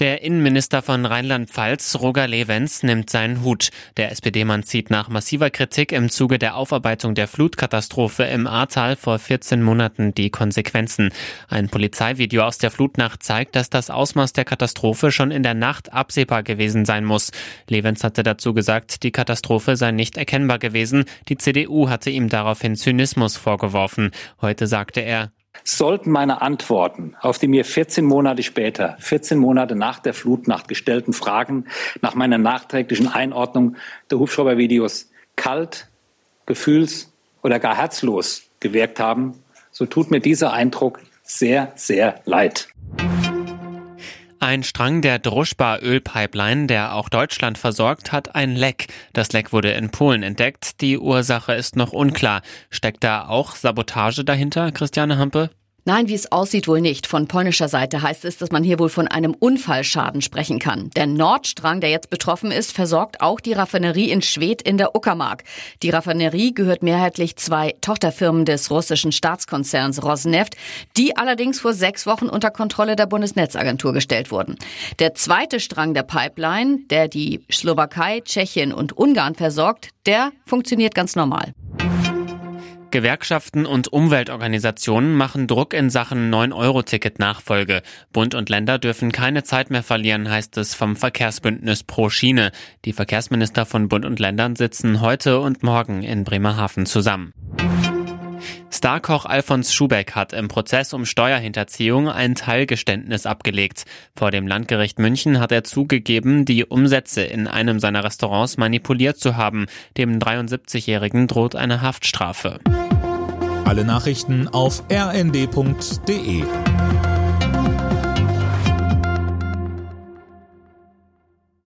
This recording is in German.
Der Innenminister von Rheinland-Pfalz, Roger Levens, nimmt seinen Hut. Der SPD-Mann zieht nach massiver Kritik im Zuge der Aufarbeitung der Flutkatastrophe im Ahrtal vor 14 Monaten die Konsequenzen. Ein Polizeivideo aus der Flutnacht zeigt, dass das Ausmaß der Katastrophe schon in der Nacht absehbar gewesen sein muss. Levens hatte dazu gesagt, die Katastrophe sei nicht erkennbar gewesen. Die CDU hatte ihm daraufhin Zynismus vorgeworfen. Heute sagte er, Sollten meine Antworten auf die mir 14 Monate später, 14 Monate nach der Flutnacht gestellten Fragen nach meiner nachträglichen Einordnung der Hubschraubervideos kalt, gefühls- oder gar herzlos gewirkt haben, so tut mir dieser Eindruck sehr, sehr leid. Ein Strang der Druschba-Ölpipeline, der auch Deutschland versorgt, hat ein Leck. Das Leck wurde in Polen entdeckt. Die Ursache ist noch unklar. Steckt da auch Sabotage dahinter, Christiane Hampe? Nein, wie es aussieht, wohl nicht. Von polnischer Seite heißt es, dass man hier wohl von einem Unfallschaden sprechen kann. Der Nordstrang, der jetzt betroffen ist, versorgt auch die Raffinerie in Schwedt in der Uckermark. Die Raffinerie gehört mehrheitlich zwei Tochterfirmen des russischen Staatskonzerns Rosneft, die allerdings vor sechs Wochen unter Kontrolle der Bundesnetzagentur gestellt wurden. Der zweite Strang der Pipeline, der die Slowakei, Tschechien und Ungarn versorgt, der funktioniert ganz normal. Gewerkschaften und Umweltorganisationen machen Druck in Sachen 9-Euro-Ticket-Nachfolge. Bund und Länder dürfen keine Zeit mehr verlieren, heißt es vom Verkehrsbündnis Pro Schiene. Die Verkehrsminister von Bund und Ländern sitzen heute und morgen in Bremerhaven zusammen. Starkoch Alfons Schubeck hat im Prozess um Steuerhinterziehung ein Teilgeständnis abgelegt. Vor dem Landgericht München hat er zugegeben, die Umsätze in einem seiner Restaurants manipuliert zu haben. Dem 73-Jährigen droht eine Haftstrafe. Alle Nachrichten auf rnd.de